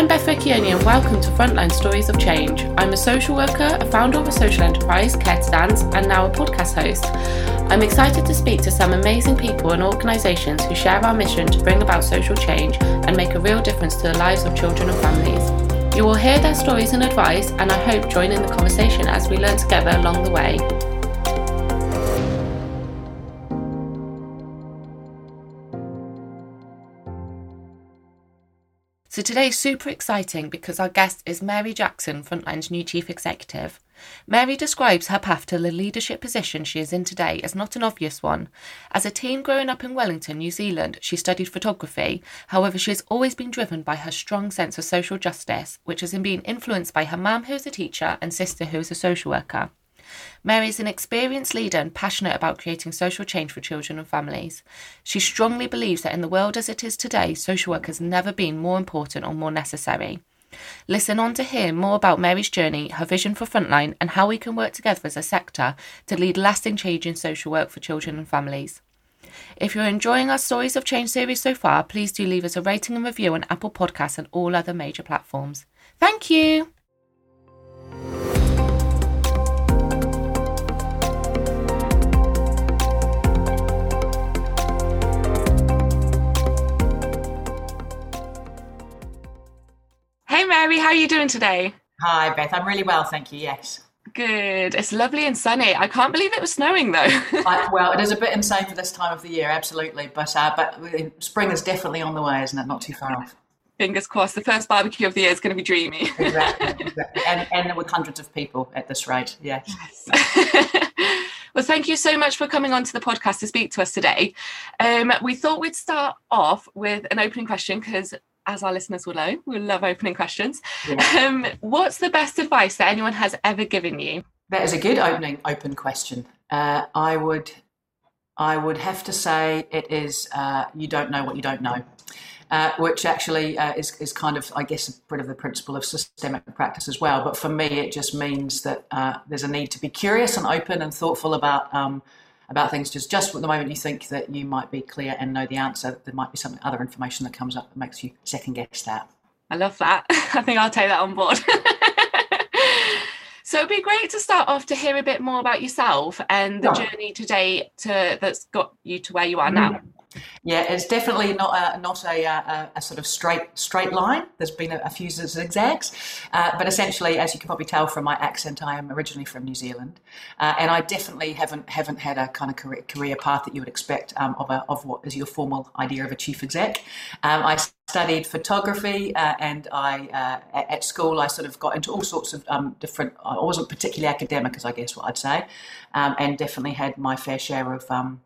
I'm Beth Vecchioni and welcome to Frontline Stories of Change. I'm a social worker, a founder of a social enterprise, Care to Dance, and now a podcast host. I'm excited to speak to some amazing people and organisations who share our mission to bring about social change and make a real difference to the lives of children and families. You will hear their stories and advice, and I hope join in the conversation as we learn together along the way. So today's super exciting because our guest is Mary Jackson, Frontline's new Chief Executive. Mary describes her path to the leadership position she is in today as not an obvious one. As a teen growing up in Wellington, New Zealand, she studied photography. However, she has always been driven by her strong sense of social justice, which has been influenced by her mum, who is a teacher, and sister, who is a social worker. Mary is an experienced leader and passionate about creating social change for children and families. She strongly believes that in the world as it is today, social work has never been more important or more necessary. Listen on to hear more about Mary's journey, her vision for Frontline, and how we can work together as a sector to lead lasting change in social work for children and families. If you're enjoying our Stories of Change series so far, please do leave us a rating and review on Apple Podcasts and all other major platforms. Thank you! Hey Mary, how are you doing today? Hi Beth, I'm really well, thank you. Yes. Good. It's lovely and sunny. I can't believe it was snowing though. I, well, it is a bit insane for this time of the year, absolutely. But uh, but spring is definitely on the way, isn't it? Not too far off. Fingers crossed. The first barbecue of the year is going to be dreamy. exactly. exactly. And, and with hundreds of people at this rate. Yes. yes. Well, thank you so much for coming on to the podcast to speak to us today. Um, we thought we'd start off with an opening question because as our listeners will know, we love opening questions. Yeah. Um, what's the best advice that anyone has ever given you? That is a good opening open question. Uh, I would, I would have to say it is. Uh, you don't know what you don't know. Uh, which actually uh, is, is kind of, I guess, a bit of the principle of systemic practice as well. But for me, it just means that uh, there's a need to be curious and open and thoughtful about um, about things. Just just at the moment you think that you might be clear and know the answer, there might be some other information that comes up that makes you second guess that. I love that. I think I'll take that on board. so it'd be great to start off to hear a bit more about yourself and the yeah. journey today to that's got you to where you are mm-hmm. now. Yeah, it's definitely not a, not a, a, a, sort of straight straight line. There's been a, a few zigzags, uh, but essentially, as you can probably tell from my accent, I am originally from New Zealand, uh, and I definitely haven't haven't had a kind of career, career path that you would expect um, of a, of what is your formal idea of a chief exec. Um, I studied photography, uh, and I uh, at school I sort of got into all sorts of um, different. I wasn't particularly academic, as I guess what I'd say, um, and definitely had my fair share of um,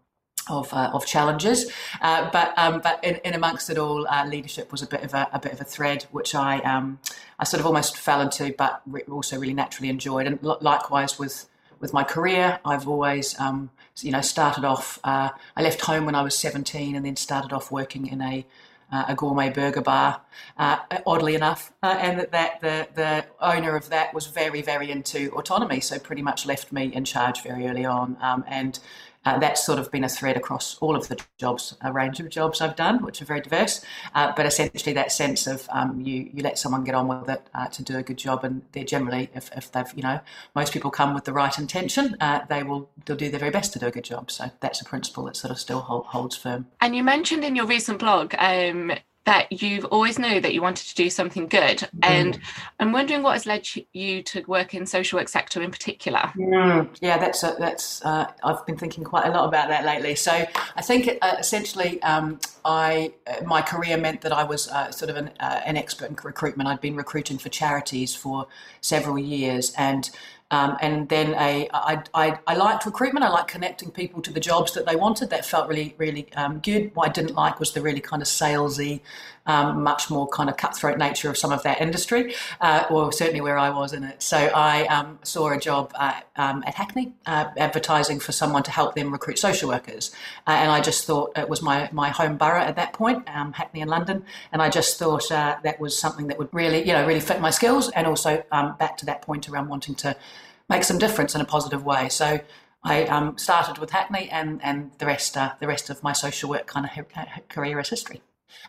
of, uh, of challenges. Uh, but um, but in, in, amongst it all, uh, leadership was a bit of a, a, bit of a thread which I um, I sort of almost fell into, but re- also really naturally enjoyed. And l- likewise with with my career, I've always um, you know started off. Uh, I left home when I was seventeen, and then started off working in a uh, a gourmet burger bar, uh, oddly enough, and that, that the the owner of that was very very into autonomy, so pretty much left me in charge very early on, um, and uh, that's sort of been a thread across all of the jobs, a range of jobs I've done, which are very diverse. Uh, but essentially, that sense of um, you you let someone get on with it uh, to do a good job, and they're generally, if, if they've you know, most people come with the right intention, uh, they will they'll do their very best to do a good job. So that's a principle that sort of still hold, holds firm. And you mentioned in your recent blog. Um, that you've always knew that you wanted to do something good mm. and i'm wondering what has led you to work in social work sector in particular mm. yeah that's a, that's uh, i've been thinking quite a lot about that lately so i think uh, essentially um, i uh, my career meant that i was uh, sort of an, uh, an expert in recruitment i'd been recruiting for charities for several years and um, and then a, I, I, I liked recruitment. I liked connecting people to the jobs that they wanted. That felt really, really um, good. What I didn't like was the really kind of salesy, um, much more kind of cutthroat nature of some of that industry, uh, or certainly where I was in it. So I um, saw a job at, um, at Hackney uh, advertising for someone to help them recruit social workers. Uh, and I just thought it was my, my home borough at that point, um, Hackney in London. And I just thought uh, that was something that would really, you know, really fit my skills. And also back to that point around wanting to make some difference in a positive way. So I um, started with Hackney, and and the rest uh, the rest of my social work kind of career is history.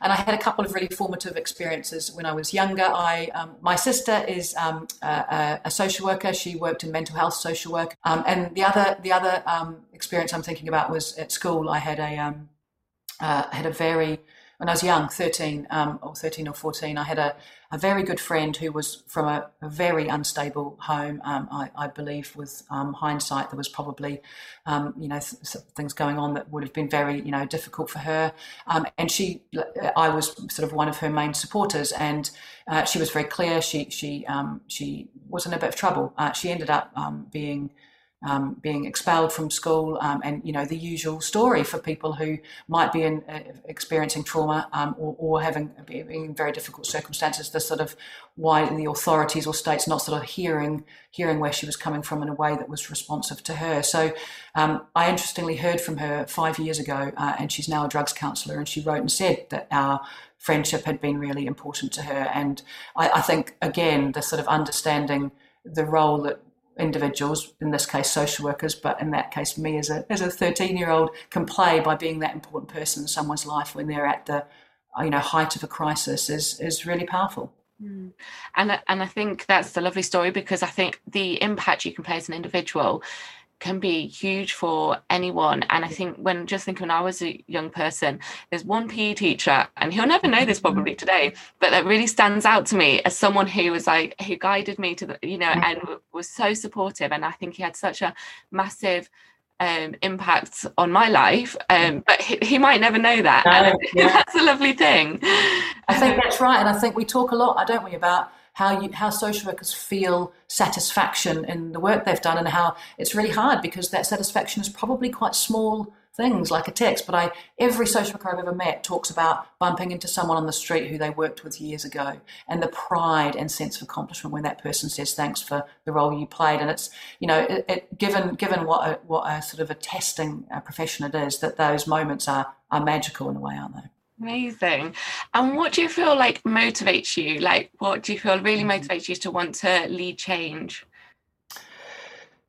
And I had a couple of really formative experiences when I was younger. I, um, my sister is um, a, a, social worker. She worked in mental health social work. Um, and the other, the other um, experience I'm thinking about was at school. I had a, um, uh, had a very when I was young, 13 um, or 13 or 14, I had a, a very good friend who was from a, a very unstable home. Um, I, I, believe, with um, hindsight, there was probably, um, you know, th- things going on that would have been very, you know, difficult for her. Um, and she, I was sort of one of her main supporters, and uh, she was very clear. She, she, um, she was in a bit of trouble. Uh, she ended up being um, being expelled from school, um, and you know the usual story for people who might be in, uh, experiencing trauma um, or, or, having in very difficult circumstances. The sort of why the authorities or states not sort of hearing hearing where she was coming from in a way that was responsive to her. So um, I interestingly heard from her five years ago, uh, and she's now a drugs counsellor, and she wrote and said that our friendship had been really important to her. And I, I think again the sort of understanding the role that individuals, in this case social workers, but in that case me as a as a 13 year old can play by being that important person in someone's life when they're at the you know height of a crisis is is really powerful. Mm. And and I think that's the lovely story because I think the impact you can play as an individual can be huge for anyone. And I think when just thinking when I was a young person, there's one PE teacher, and he'll never know this probably mm-hmm. today, but that really stands out to me as someone who was like who guided me to the, you know, and was so supportive. And I think he had such a massive um, impact on my life, um, but he, he, might never know that. and yeah. that's a lovely thing. I think that's right, and I think we talk a lot, don't we, about how you how social workers feel satisfaction in the work they've done and how it's really hard because that satisfaction is probably quite small things like a text. But i every social worker i've ever met talks about bumping into someone on the street who they worked with years ago and the pride and sense of accomplishment when that person says thanks for the role you played. And it's you know it, it, given given what a, what a sort of a testing uh, profession it is that those moments are are magical in a way aren't they Amazing. And what do you feel like motivates you? Like, what do you feel really mm-hmm. motivates you to want to lead change?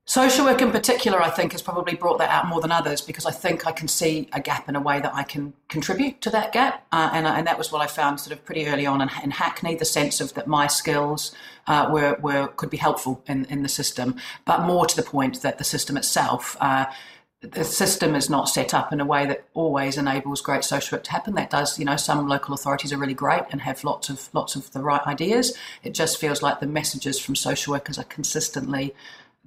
Social work in particular, I think, has probably brought that out more than others because I think I can see a gap in a way that I can contribute to that gap. Uh, and, and that was what I found sort of pretty early on in, in Hackney the sense of that my skills uh, were, were could be helpful in, in the system, but more to the point that the system itself. Uh, the system is not set up in a way that always enables great social work to happen. That does, you know, some local authorities are really great and have lots of lots of the right ideas. It just feels like the messages from social workers are consistently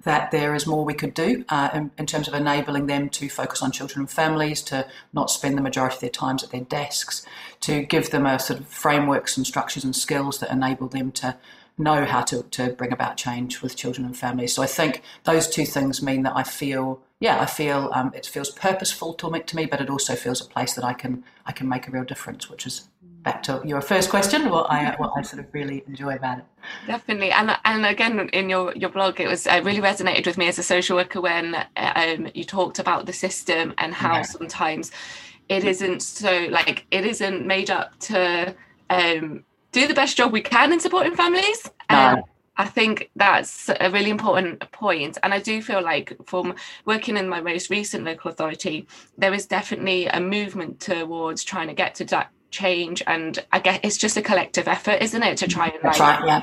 that there is more we could do uh, in, in, terms of enabling them to focus on children and families, to not spend the majority of their times at their desks, to give them a sort of frameworks and structures and skills that enable them to know how to, to bring about change with children and families. So I think those two things mean that I feel yeah, I feel um, it feels purposeful to me, to me, but it also feels a place that I can I can make a real difference, which is back to your first question, what I what I sort of really enjoy about it. Definitely, and and again in your your blog, it was it really resonated with me as a social worker when um, you talked about the system and how yeah. sometimes it isn't so like it isn't made up to um, do the best job we can in supporting families. No. I think that's a really important point. And I do feel like from working in my most recent local authority, there is definitely a movement towards trying to get to that change. And I guess it's just a collective effort, isn't it, to try and like, right, yeah.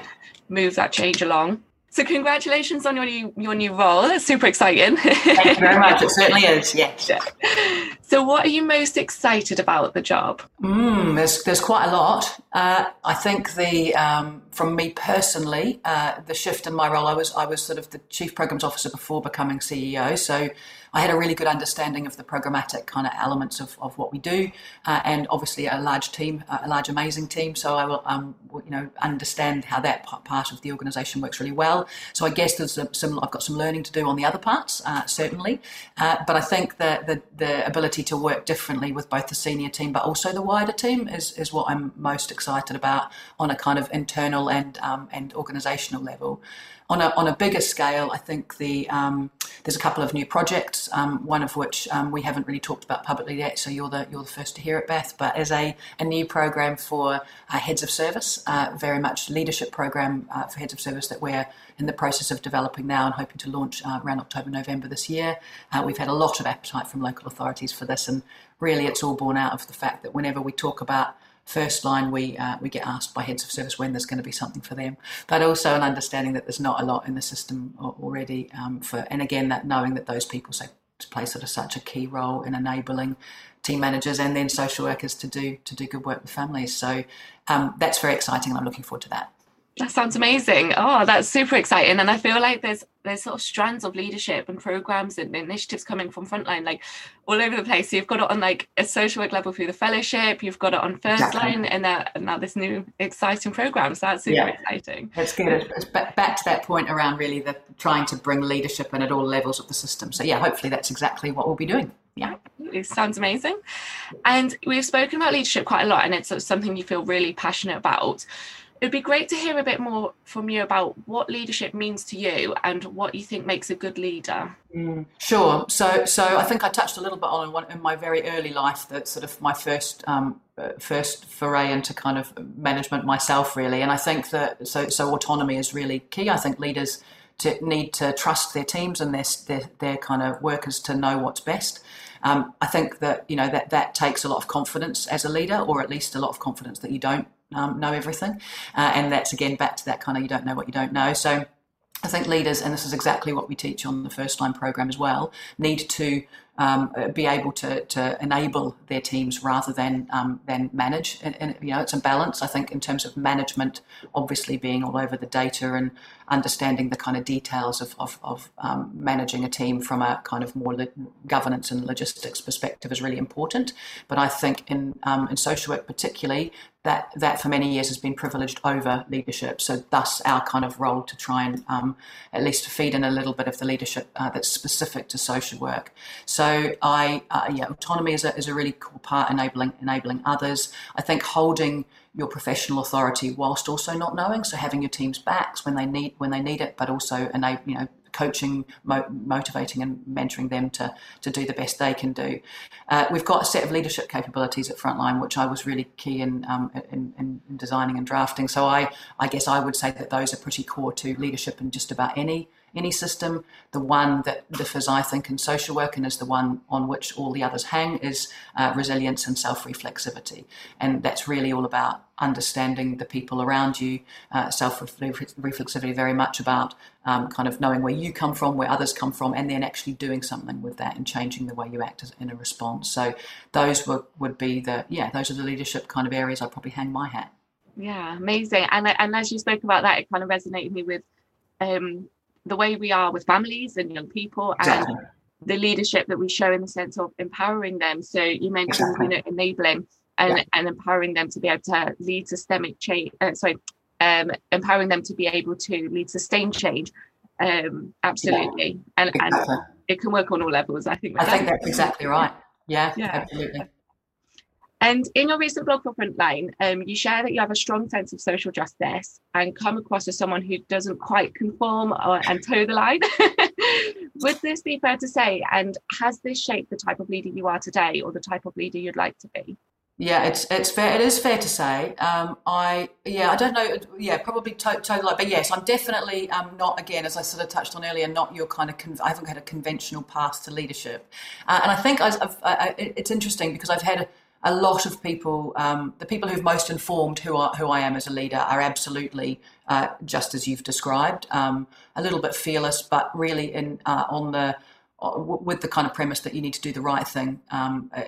move that change along. So congratulations on your new your new role. It's super exciting. Thank you very much. It certainly is. Yes. So, what are you most excited about the job? Mm, there's there's quite a lot. Uh, I think the um, from me personally, uh, the shift in my role. I was I was sort of the chief programs officer before becoming CEO. So I had a really good understanding of the programmatic kind of elements of, of what we do, uh, and obviously a large team, uh, a large amazing team. So I will, um, you know, understand how that part of the organisation works really well. So I guess there's some, I've got some learning to do on the other parts, uh, certainly. Uh, but I think that the, the ability to work differently with both the senior team, but also the wider team, is is what I'm most excited about on a kind of internal and um, and organisational level on a, on a bigger scale, I think the um, there's a couple of new projects, um, one of which um, we haven't really talked about publicly yet, so you're the you're the first to hear it, Beth. But as a, a new program for uh, heads of service, uh, very much leadership program uh, for heads of service that we're in the process of developing now and hoping to launch uh, around October November this year. Uh, we've had a lot of appetite from local authorities for this, and really it's all born out of the fact that whenever we talk about first line, we uh, we get asked by heads of service when there's going to be something for them, but also an understanding that there's not a lot in the system already um, for, and again that knowing that those people say play sort of such a key role in enabling team managers and then social workers to do to do good work with families. So um, that's very exciting, and I'm looking forward to that. That sounds amazing. Oh, that's super exciting. And I feel like there's there's sort of strands of leadership and programs and initiatives coming from frontline, like all over the place. So you've got it on like a social work level through the fellowship, you've got it on first exactly. line, and, uh, and now this new exciting program. So that's super yeah. exciting. It's good. It's back to that point around really the trying to bring leadership in at all levels of the system. So yeah, hopefully that's exactly what we'll be doing. Yeah. It sounds amazing. And we've spoken about leadership quite a lot, and it's something you feel really passionate about it'd be great to hear a bit more from you about what leadership means to you and what you think makes a good leader. Mm, sure. So, so I think I touched a little bit on in, in my very early life that sort of my first um, uh, first foray into kind of management myself, really. And I think that so so autonomy is really key. I think leaders to need to trust their teams and their their, their kind of workers to know what's best. Um, I think that you know that that takes a lot of confidence as a leader, or at least a lot of confidence that you don't um, know everything. Uh, and that's again back to that kind of you don't know what you don't know. So I think leaders, and this is exactly what we teach on the first line program as well, need to um, be able to, to enable their teams rather than um, than manage. And, and, you know, it's a balance. I think in terms of management, obviously being all over the data and understanding the kind of details of of, of um, managing a team from a kind of more governance and logistics perspective is really important. But I think in um, in social work particularly, that that for many years has been privileged over leadership. So thus our kind of role to try and um, at least feed in a little bit of the leadership uh, that's specific to social work. So I uh, yeah, autonomy is a, is a really cool part, enabling enabling others. I think holding your professional authority whilst also not knowing. So having your team's backs when they need when they need it, but also enable you know coaching, mo- motivating, and mentoring them to to do the best they can do. Uh, we've got a set of leadership capabilities at Frontline, which I was really key in, um, in, in, in designing and drafting. So I I guess I would say that those are pretty core to leadership in just about any any system. The one that differs, I think, in social work and is the one on which all the others hang is uh, resilience and self reflexivity. And that's really all about understanding the people around you. Uh, self reflexivity, very much about um, kind of knowing where you come from, where others come from, and then actually doing something with that and changing the way you act in a response. So those would, would be the, yeah, those are the leadership kind of areas I'd probably hang my hat. Yeah, amazing. And, and as you spoke about that, it kind of resonated me with um, the way we are with families and young people and the leadership that we show in the sense of empowering them. So you mentioned exactly. you know enabling and, yeah. and empowering them to be able to lead systemic change. Uh, sorry, um, empowering them to be able to lead sustained change. Um, absolutely, yeah. and exactly. and it can work on all levels. I think. I think that's exactly right. Yeah, yeah, absolutely. And in your recent blog for Frontline, um, you share that you have a strong sense of social justice and come across as someone who doesn't quite conform or, and toe the line. Would this be fair to say? And has this shaped the type of leader you are today or the type of leader you'd like to be? Yeah, it's it's fair. It is fair to say. Um, I yeah, I don't know. Yeah, probably totally. To, but yes, I'm definitely um, not. Again, as I sort of touched on earlier, not your kind of. Con- I haven't had a conventional path to leadership, uh, and I think I've, I've, I, it's interesting because I've had. A, a lot of people, um, the people who've most informed who are, who I am as a leader, are absolutely uh, just as you've described. Um, a little bit fearless, but really in uh, on the uh, with the kind of premise that you need to do the right thing um, uh,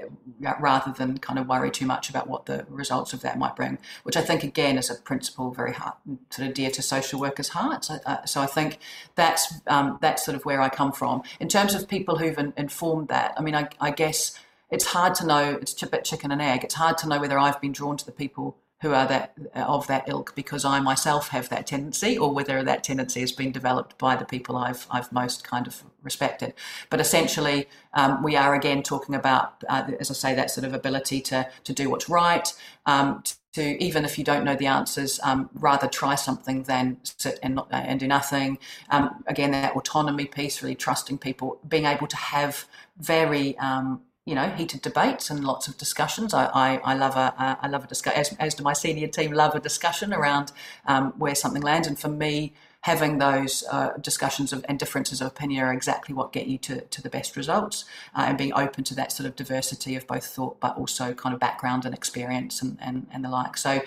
rather than kind of worry too much about what the results of that might bring, which I think again is a principle very hard, sort of dear to social workers' hearts. Uh, so I think that's um, that's sort of where I come from. In terms of people who've in, informed that, I mean, I, I guess it's hard to know. It's a bit chicken and egg. It's hard to know whether I've been drawn to the people who are that of that ilk because I myself have that tendency, or whether that tendency has been developed by the people I've I've most kind of respected. But essentially, um, we are again talking about, uh, as I say, that sort of ability to to do what's right. Um, to even if you don't know the answers, um, rather try something than sit and not, and do nothing. Um, again, that autonomy piece, really trusting people, being able to have very um, you know heated debates and lots of discussions. I, I, I love a I love a discussion as, as do my senior team love a discussion around um, where something lands. And for me, having those uh, discussions of, and differences of opinion are exactly what get you to, to the best results uh, and being open to that sort of diversity of both thought but also kind of background and experience and, and, and the like so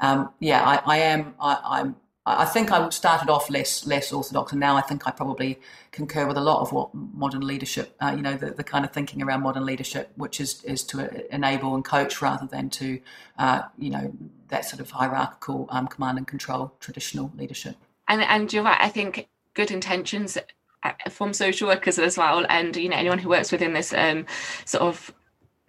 um, yeah I, I am I, I'm I think I started off less less orthodox, and now I think I probably concur with a lot of what modern leadership, uh, you know, the, the kind of thinking around modern leadership, which is is to enable and coach rather than to, uh, you know, that sort of hierarchical um, command and control traditional leadership. And and you're right. I think good intentions uh, from social workers as well, and you know anyone who works within this um, sort of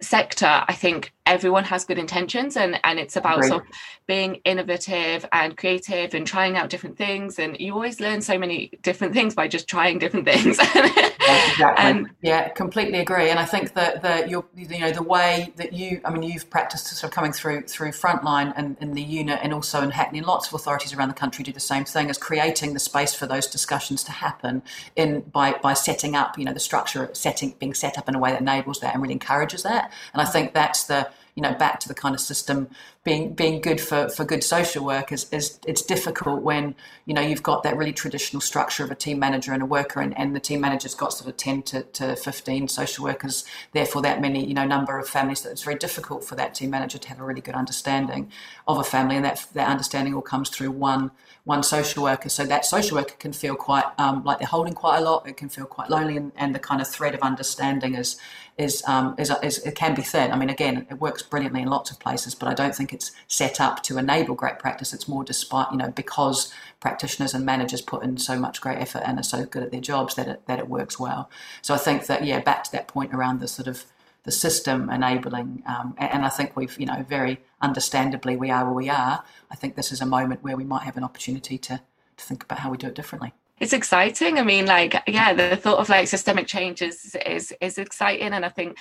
sector, I think everyone has good intentions and and it's about sort of being innovative and creative and trying out different things and you always learn so many different things by just trying different things exactly. and yeah completely agree and i think that the you you know the way that you i mean you've practiced sort of coming through through frontline and in the unit and also in hackney lots of authorities around the country do the same thing as creating the space for those discussions to happen in by by setting up you know the structure setting being set up in a way that enables that and really encourages that and i think that's the you know back to the kind of system being being good for, for good social work is, is it's difficult when you know you've got that really traditional structure of a team manager and a worker and, and the team manager's got sort of 10 to, to 15 social workers therefore that many you know number of families that it's very difficult for that team manager to have a really good understanding of a family and that that understanding all comes through one one social worker. So that social worker can feel quite um, like they're holding quite a lot. It can feel quite lonely, and, and the kind of thread of understanding is is, um, is, is it can be thin. I mean, again, it works brilliantly in lots of places, but I don't think it's set up to enable great practice. It's more despite you know because practitioners and managers put in so much great effort and are so good at their jobs that it, that it works well. So I think that yeah, back to that point around the sort of the system enabling. Um, and I think we've, you know, very understandably, we are where we are. I think this is a moment where we might have an opportunity to, to think about how we do it differently. It's exciting. I mean, like, yeah, the thought of like systemic changes is is is, exciting, and I think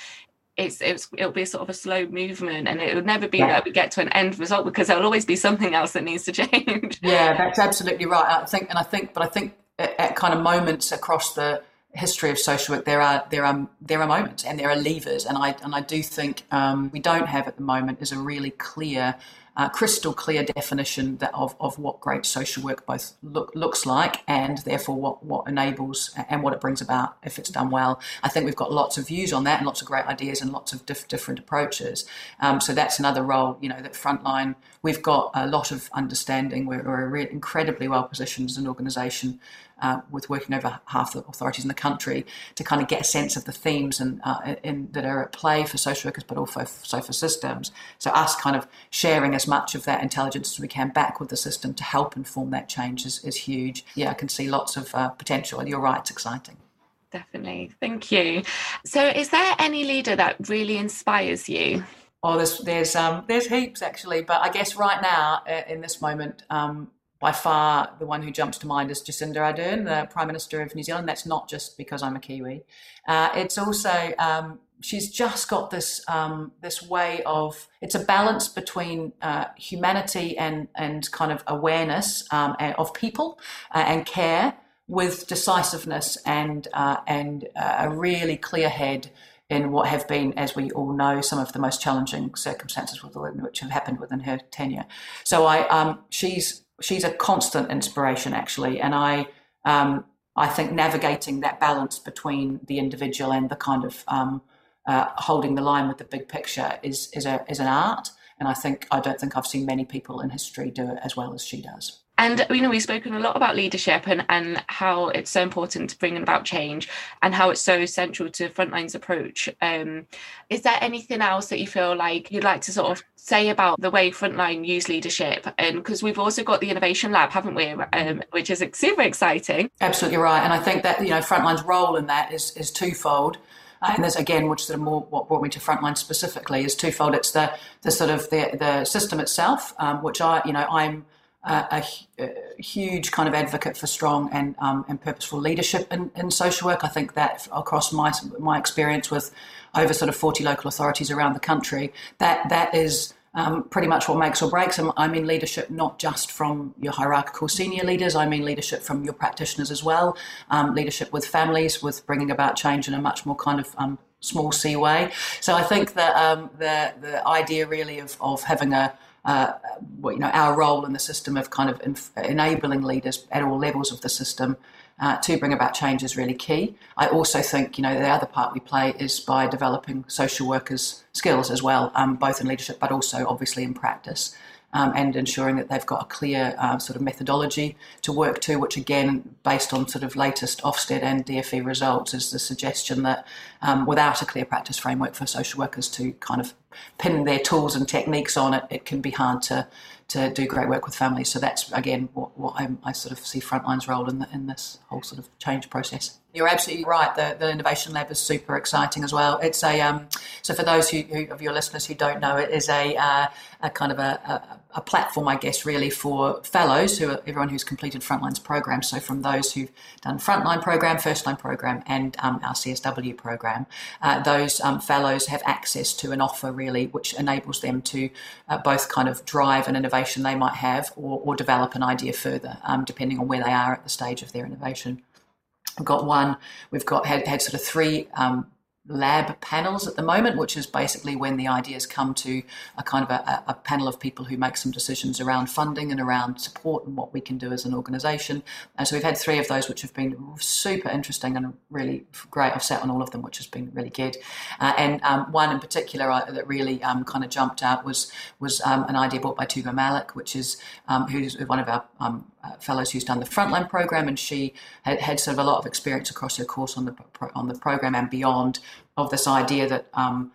it's, it's it'll be sort of a slow movement and it'll never be yeah. that we get to an end result because there'll always be something else that needs to change yeah that's absolutely right i think and i think but i think at, at kind of moments across the history of social work, there are there are there are moments and there are levers, and I and I do think um, we don't have at the moment is a really clear uh, crystal clear definition of, of what great social work both look, looks like and therefore what, what enables and what it brings about if it's done well. I think we've got lots of views on that and lots of great ideas and lots of diff- different approaches. Um, so that's another role, you know, that frontline, we've got a lot of understanding. We're, we're re- incredibly well positioned as an organisation uh, with working over half the authorities in the country to kind of get a sense of the themes and uh, in, that are at play for social workers, but also so for systems. So us kind of sharing as much of that intelligence as we can back with the system to help inform that change is, is huge. Yeah, I can see lots of uh, potential, and you're right, it's exciting. Definitely, thank you. So, is there any leader that really inspires you? Oh, there's there's um, there's heaps actually, but I guess right now uh, in this moment, um, by far the one who jumps to mind is Jacinda Ardern, the Prime Minister of New Zealand. That's not just because I'm a Kiwi. Uh, it's also um, she's just got this um, this way of it's a balance between uh, humanity and and kind of awareness um, of people uh, and care with decisiveness and uh, and uh, a really clear head in what have been, as we all know, some of the most challenging circumstances which have happened within her tenure. So I, um, she's she's a constant inspiration actually, and I um, I think navigating that balance between the individual and the kind of um, uh, holding the line with the big picture is is a is an art, and I think I don't think I've seen many people in history do it as well as she does. And you know, we've spoken a lot about leadership and, and how it's so important to bring about change and how it's so central to Frontline's approach. Um, is there anything else that you feel like you'd like to sort of say about the way Frontline use leadership? And because we've also got the Innovation Lab, haven't we? Um, which is super exciting. Absolutely right. And I think that, you know, Frontline's role in that is, is twofold. Uh, and there's again, which sort of more what brought me to frontline specifically is twofold. It's the the sort of the the system itself, um, which I you know I'm a, a, huge kind of advocate for strong and um, and purposeful leadership in, in social work. I think that across my my experience with over sort of 40 local authorities around the country, that that is um, pretty much what makes or breaks. And I mean leadership not just from your hierarchical senior leaders. I mean leadership from your practitioners as well. Um, leadership with families, with bringing about change in a much more kind of um, small c way. So I think that um, the the idea really of of having a you know our role in the system of kind of inf- enabling leaders at all levels of the system uh, to bring about change is really key. I also think, you know, the other part we play is by developing social workers' skills as well, um, both in leadership but also obviously in practice um, and ensuring that they've got a clear uh, sort of methodology to work to, which again, based on sort of latest Ofsted and DFE results, is the suggestion that um, without a clear practice framework for social workers to kind of pin their tools and techniques on it, it can be hard to to do great work with families. So that's again what, what I, sort of see Frontline's role in the, in this whole sort of change process. You're absolutely right. The, the innovation lab is super exciting as well. It's a um, so for those who, who, of your listeners who don't know, it is a, uh, a kind of a, a, a, platform, I guess, really for fellows who are everyone who's completed Frontline's program. So from those who've done Frontline program, First Line program, and um, our CSW program, uh, those um, fellows have access to an offer really, which enables them to uh, both kind of drive an innovation they might have or, or develop an idea further, um, depending on where they are at the stage of their innovation. We've got one. We've got had, had sort of three um, lab panels at the moment, which is basically when the ideas come to a kind of a, a, panel of people who make some decisions around funding and around support and what we can do as an organisation. And so we've had three of those, which have been super interesting and really great. I've sat on all of them, which has been really good. Uh, and um, one in particular uh, that really um, kind of jumped out was was um, an idea brought by Tuba Malik, which is um, who's one of our um, fellows who's done the frontline program, and she had, had, sort of a lot of experience across her course on the on the program and beyond of this idea that um,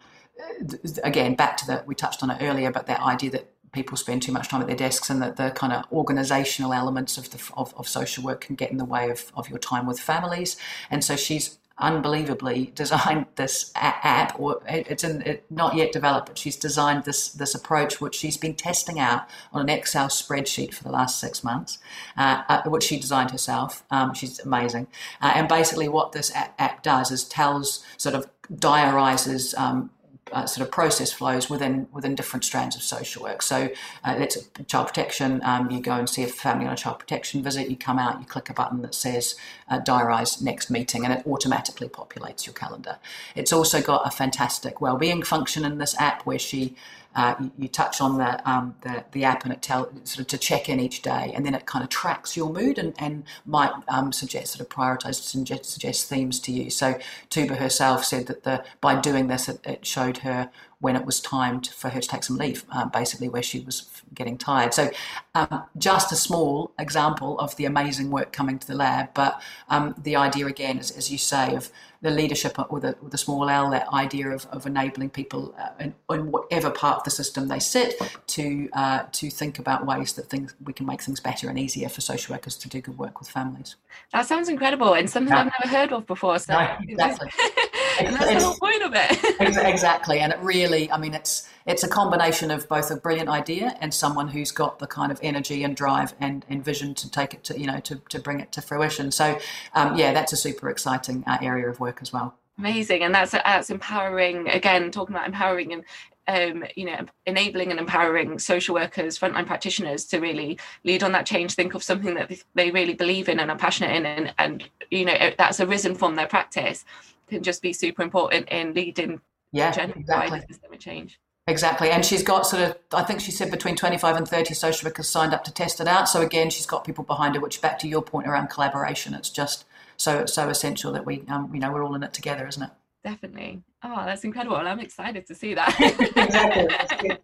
again back to that we touched on it earlier, but that idea that people spend too much time at their desks and that the kind of organizational elements of the of, of social work can get in the way of, of your time with families. And so she's unbelievably designed this app, or it's in, it, not yet developed, but she's designed this this approach, which she's been testing out on an Excel spreadsheet for the last six months, uh, uh, which she designed herself. Um, she's amazing, uh, and basically what this app, app, does is tells sort of diarizes um, uh, sort of process flows within within different strands of social work. So, uh, let's child protection. Um, you go and see a family on a child protection visit. You come out, you click a button that says uh, "diarise next meeting," and it automatically populates your calendar. It's also got a fantastic well-being function in this app where she uh, you, you, touch on the, um, the, the app and it tells sort of to check in each day, and then it kind of tracks your mood and, and might um, suggest sort of prioritize suggest, suggest themes to you. So Tuba herself said that the by doing this, it, it showed her when it was time to, for her to take some leave, uh, basically where she was getting tired. So, um, just a small example of the amazing work coming to the lab, but um, the idea again, is, as you say, of the leadership with a, with a small L, that idea of, of enabling people uh, in, in, whatever part of the system they sit to uh, to think about ways that things we can make things better and easier for social workers to do good work with families. That sounds incredible and something yeah. I've never heard of before. So no, exactly. and that's the whole point of it. exactly, and it really, I mean, it's it's a combination of both a brilliant idea and someone who's got the kind of energy and drive and, and vision to take it to you know to, to bring it to fruition. So um, yeah, that's a super exciting uh, area of work as well. Amazing, and that's that's empowering. Again, talking about empowering and um, you know, enabling and empowering social workers, frontline practitioners to really lead on that change, think of something that they really believe in and are passionate in, and, and you know, that's arisen from their practice can just be super important in leading yeah, exactly. systemic change. Exactly. And she's got sort of, I think she said between 25 and 30 social workers signed up to test it out. So again, she's got people behind her, which back to your point around collaboration, it's just so, so essential that we, um, you know, we're all in it together, isn't it? Definitely. Oh, that's incredible. I'm excited to see that. exactly.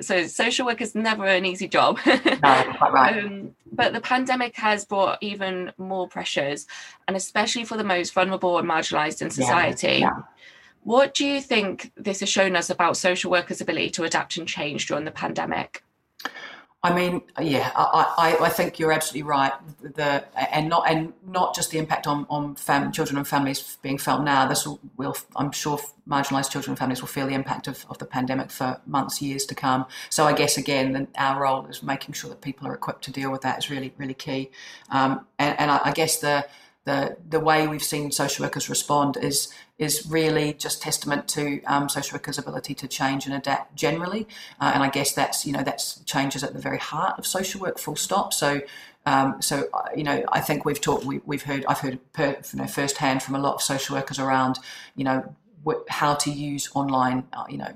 so social work is never an easy job. no, quite right. Um, but the pandemic has brought even more pressures, and especially for the most vulnerable and marginalised in society. Yeah, yeah. What do you think this has shown us about social workers' ability to adapt and change during the pandemic? I mean, yeah, I, I, I, think you're absolutely right. The and not and not just the impact on on fam, children and families being felt now. This will, will, I'm sure, marginalised children and families will feel the impact of, of the pandemic for months, years to come. So I guess again, our role is making sure that people are equipped to deal with that is really really key. Um, and, and I, I guess the the the way we've seen social workers respond is is really just testament to um, social workers' ability to change and adapt generally. Uh, and I guess that's you know that's changes at the very heart of social work, full stop. So um, so uh, you know, I think we've talked, we, have heard, I've heard per, you know, firsthand from a lot of social workers around, you know, how to use online, uh, you know,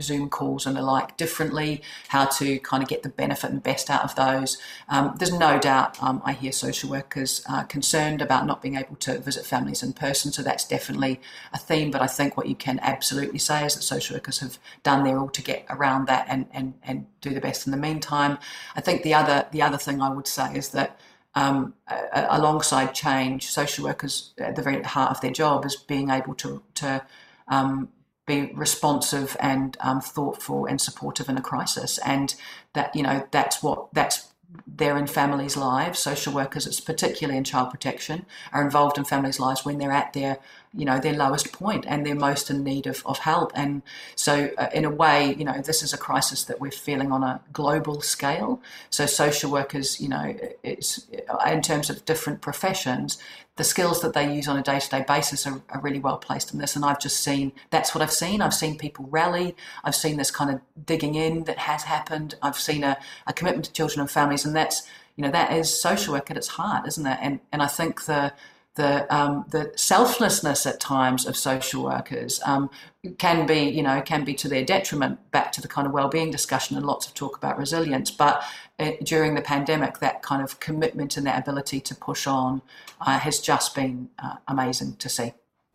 Zoom calls and the like differently, how to kind of get the benefit and best out of those. Um, there's no doubt um, I hear social workers uh, concerned about not being able to visit families in person, so that's definitely a theme. But I think what you can absolutely say is that social workers have done their all to get around that and, and, and do the best in the meantime. I think the other the other thing I would say is that um, alongside change, social workers at the very heart of their job is being able to to um, be responsive and um, thoughtful and supportive in a crisis. And that, you know, that's what, that's they're in families' lives. Social workers, it's particularly in child protection, are involved in families' lives when they're at their, you know, their lowest point and they're most in need of, of help. And so, uh, in a way, you know, this is a crisis that we're feeling on a global scale. So, social workers, you know, it's in terms of different professions, the skills that they use on a day-to-day basis are, are, really well placed in this and i've just seen that's what i've seen. I've seen people rally. I've seen this kind of digging in that has happened. I've seen a, a commitment to children and families and that's you know that is social work at its heart isn't it? And and i think the the um, the selflessness at times of social workers um, can be you know can be to their detriment. Back to the kind of well-being discussion and lots of talk about resilience, but uh, during the pandemic, that kind of commitment and that ability to push on uh, has just been uh, amazing to see.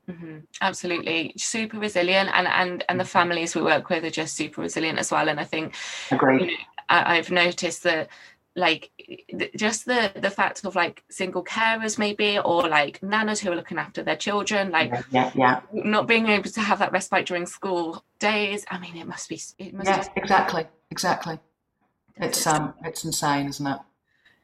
Mm-hmm. Absolutely, super resilient, and and and the mm-hmm. families we work with are just super resilient as well. And I think, Agreed. You know, I, I've noticed that like just the the fact of like single carers maybe or like nanas who are looking after their children like yeah, yeah, not being able to have that respite during school days. I mean it must be it must yeah exactly exactly. It's um it's insane isn't it?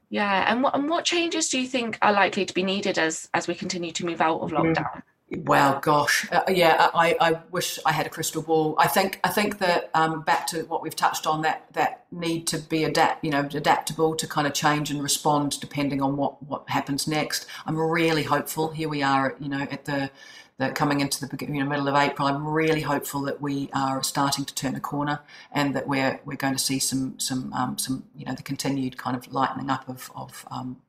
Yeah and what and what changes do you think are likely to be needed as as we continue to move out of mm. lockdown. Well, gosh, uh, yeah, I, I wish I had a crystal ball. I think I think that um, back to what we've touched on that that need to be adapt, you know, adaptable to kind of change and respond depending on what what happens next. I'm really hopeful. Here we are, you know, at the the coming into the you know, middle of April. I'm really hopeful that we are starting to turn a corner and that we're we're going to see some some um, some you know the continued kind of lightening up of of um,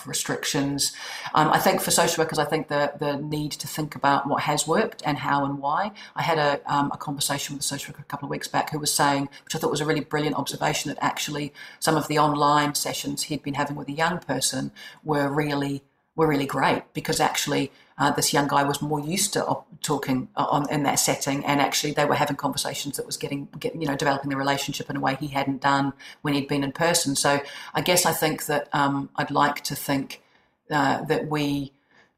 of restrictions. Um, I think for social workers, I think the, the need to think about what has worked and how and why. I had a, um, a conversation with a social worker a couple of weeks back who was saying, which I thought was a really brilliant observation, that actually some of the online sessions he'd been having with a young person were really were really great because actually uh, this young guy was more used to op- talking on in that setting, and actually they were having conversations that was getting, get, you know, developing the relationship in a way he hadn't done when he'd been in person. So I guess I think that um, I'd like to think uh, that we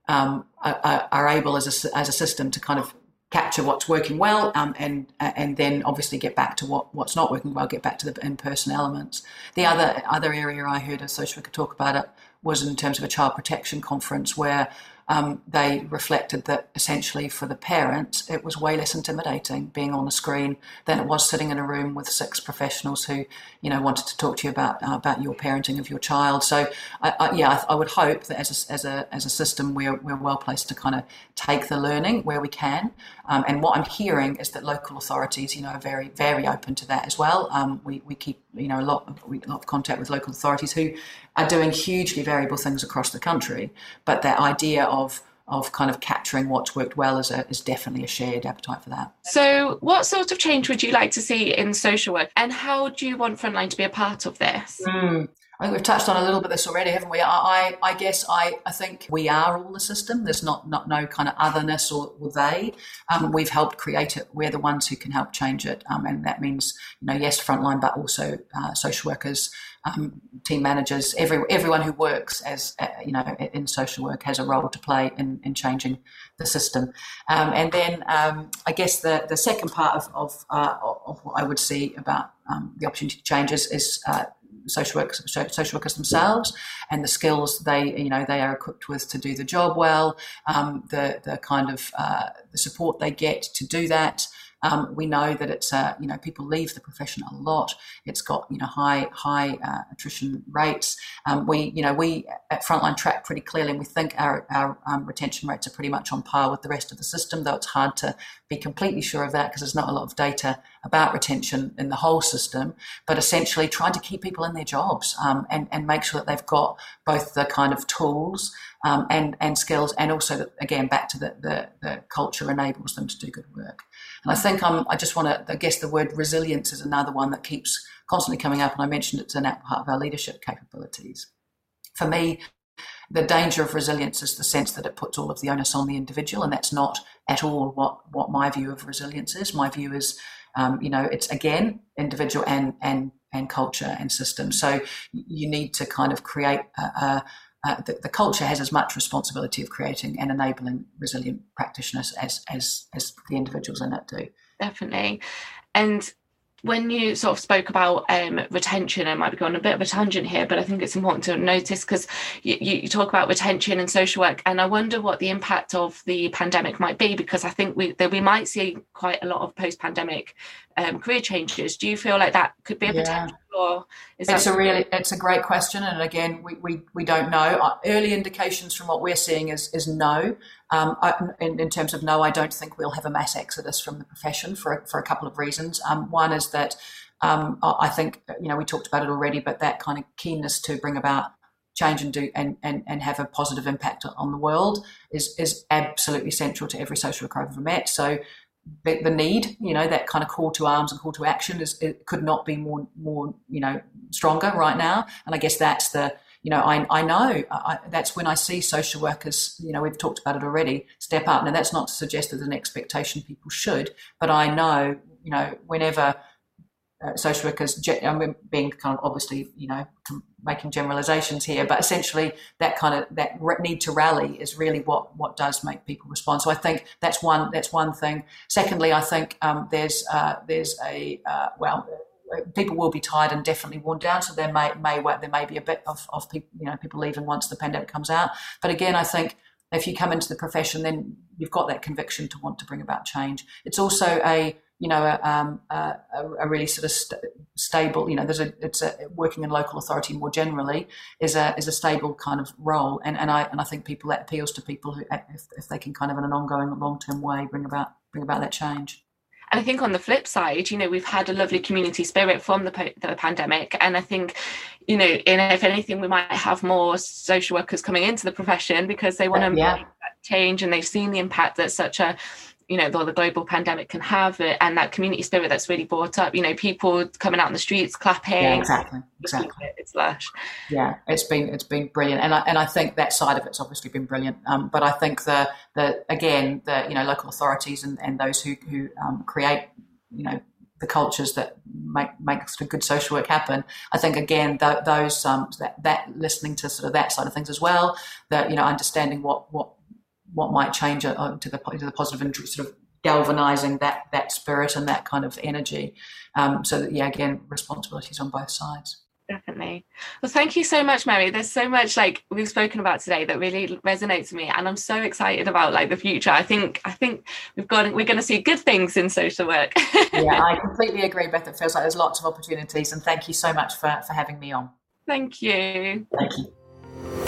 um, are, are, able as a, as a system to kind of capture what's working well um, and and then obviously get back to what, what's not working well, get back to the in-person elements. The other other area I heard a social worker talk about it was in terms of a child protection conference where um, they reflected that essentially for the parents, it was way less intimidating being on a screen than it was sitting in a room with six professionals who, you know, wanted to talk to you about uh, about your parenting of your child. So, I, I, yeah, I, I, would hope that as a, as a as a system, we're we're well placed to kind of take the learning where we can. Um, and what I'm hearing is that local authorities, you know, are very very open to that as well. Um, we we keep you know a lot of, a lot of contact with local authorities who are doing hugely variable things across the country, but that idea of of kind of capturing what's worked well is, a, is definitely a shared appetite for that. So, what sort of change would you like to see in social work, and how do you want Frontline to be a part of this? Mm. I think we've touched on a little bit of this already, haven't we? I, I, I, guess I, I think we are all the system. There's not, not no kind of otherness or, or they. Um, we've helped create it. We're the ones who can help change it, um, and that means you know yes, frontline, but also uh, social workers, um, team managers, every, everyone who works as uh, you know in social work has a role to play in, in changing the system. Um, and then um, I guess the, the second part of of, uh, of what I would see about um, the opportunity to change is, is uh, social workers, social workers themselves and the skills they you know they are equipped with to do the job well, um, the the kind of uh, the support they get to do that. Um, we know that it's uh, you know people leave the profession a lot. It's got you know high high uh, attrition rates. Um, we you know we at Frontline track pretty clearly, and we think our our um, retention rates are pretty much on par with the rest of the system. Though it's hard to be completely sure of that because there's not a lot of data about retention in the whole system, but essentially trying to keep people in their jobs um, and, and make sure that they've got both the kind of tools um, and, and skills, and also, that, again, back to the, the, the, culture enables them to do good work. And I think I'm, I just want to, I guess the word resilience is another one that keeps constantly coming up, and I mentioned it's an part of our leadership capabilities. For me, the danger of resilience is the sense that it puts all of the onus on the individual, and that's not at all what, what my view of resilience is. My view is, um, you know, it's again individual and and and culture and system. So you need to kind of create a, a the, the, culture has as much responsibility of creating and enabling resilient practitioners as, as, as the individuals in it do. Definitely. And when you sort of spoke about um, retention, I might be going a bit of a tangent here, but I think it's important to notice because you, you, talk about retention and social work, and I wonder what the impact of the pandemic might be because I think we that we might see quite a lot of post-pandemic um, career changes. Do you feel like that could be a yeah. potential? Or is it's a really it's a great question, and again, we, we, we don't know. Uh, early indications from what we're seeing is is no. Um, I, in, in, terms of no, I don't think we'll have a mass exodus from the profession for for a couple of reasons. Um, one is that um, I think you know we talked about it already, but that kind of keenness to bring about change and do and, and, and have a positive impact on the world is is absolutely central to every social I've met. So the, the, need, you know, that kind of call to arms and call to action is it could not be more more you know stronger right now. And I guess that's the you know I I know I, that's when I see social workers. You know, we've talked about it already. Step up. Now that's not to suggest that an expectation people should, but I know you know whenever uh, social workers, I'm being kind of obviously, you know, making generalizations here, but essentially that kind of that need to rally is really what what does make people respond. So I think that's one that's one thing. Secondly, I think um, there's uh, there's a uh, well people will be tired and definitely worn down. So there may may there may be a bit of, of people you know people leaving once the pandemic comes out. But again, I think if you come into the profession, then you've got that conviction to want to bring about change. It's also a you know, a, um, a, a really sort of st- stable, you know, there's a, it's a working in local authority more generally is a, is a stable kind of role. And, and I, and I think people, that appeals to people who, if, if they can kind of in an ongoing long-term way bring about, bring about that change. And I think on the flip side, you know, we've had a lovely community spirit from the, the pandemic. And I think, you know, in, if anything, we might have more social workers coming into the profession because they want to yeah. change and they've seen the impact that such a you know the, the global pandemic can have it and that community spirit that's really brought up you know people coming out in the streets clapping yeah, exactly exactly it's lush yeah it's been it's been brilliant and I, and I think that side of it's obviously been brilliant um, but I think the the again the you know local authorities and, and those who who um, create you know the cultures that make make sort of good social work happen. I think again th- those um, that that listening to sort of that side of things as well. That you know understanding what what what might change uh, to the to the positive and sort of galvanizing that that spirit and that kind of energy. Um, so that yeah, again, responsibilities on both sides. Definitely. Well, thank you so much, Mary. There's so much like we've spoken about today that really resonates with me, and I'm so excited about like the future. I think I think we've got we're going to see good things in social work. yeah, I completely agree, Beth. It feels like there's lots of opportunities, and thank you so much for for having me on. Thank you. Thank you.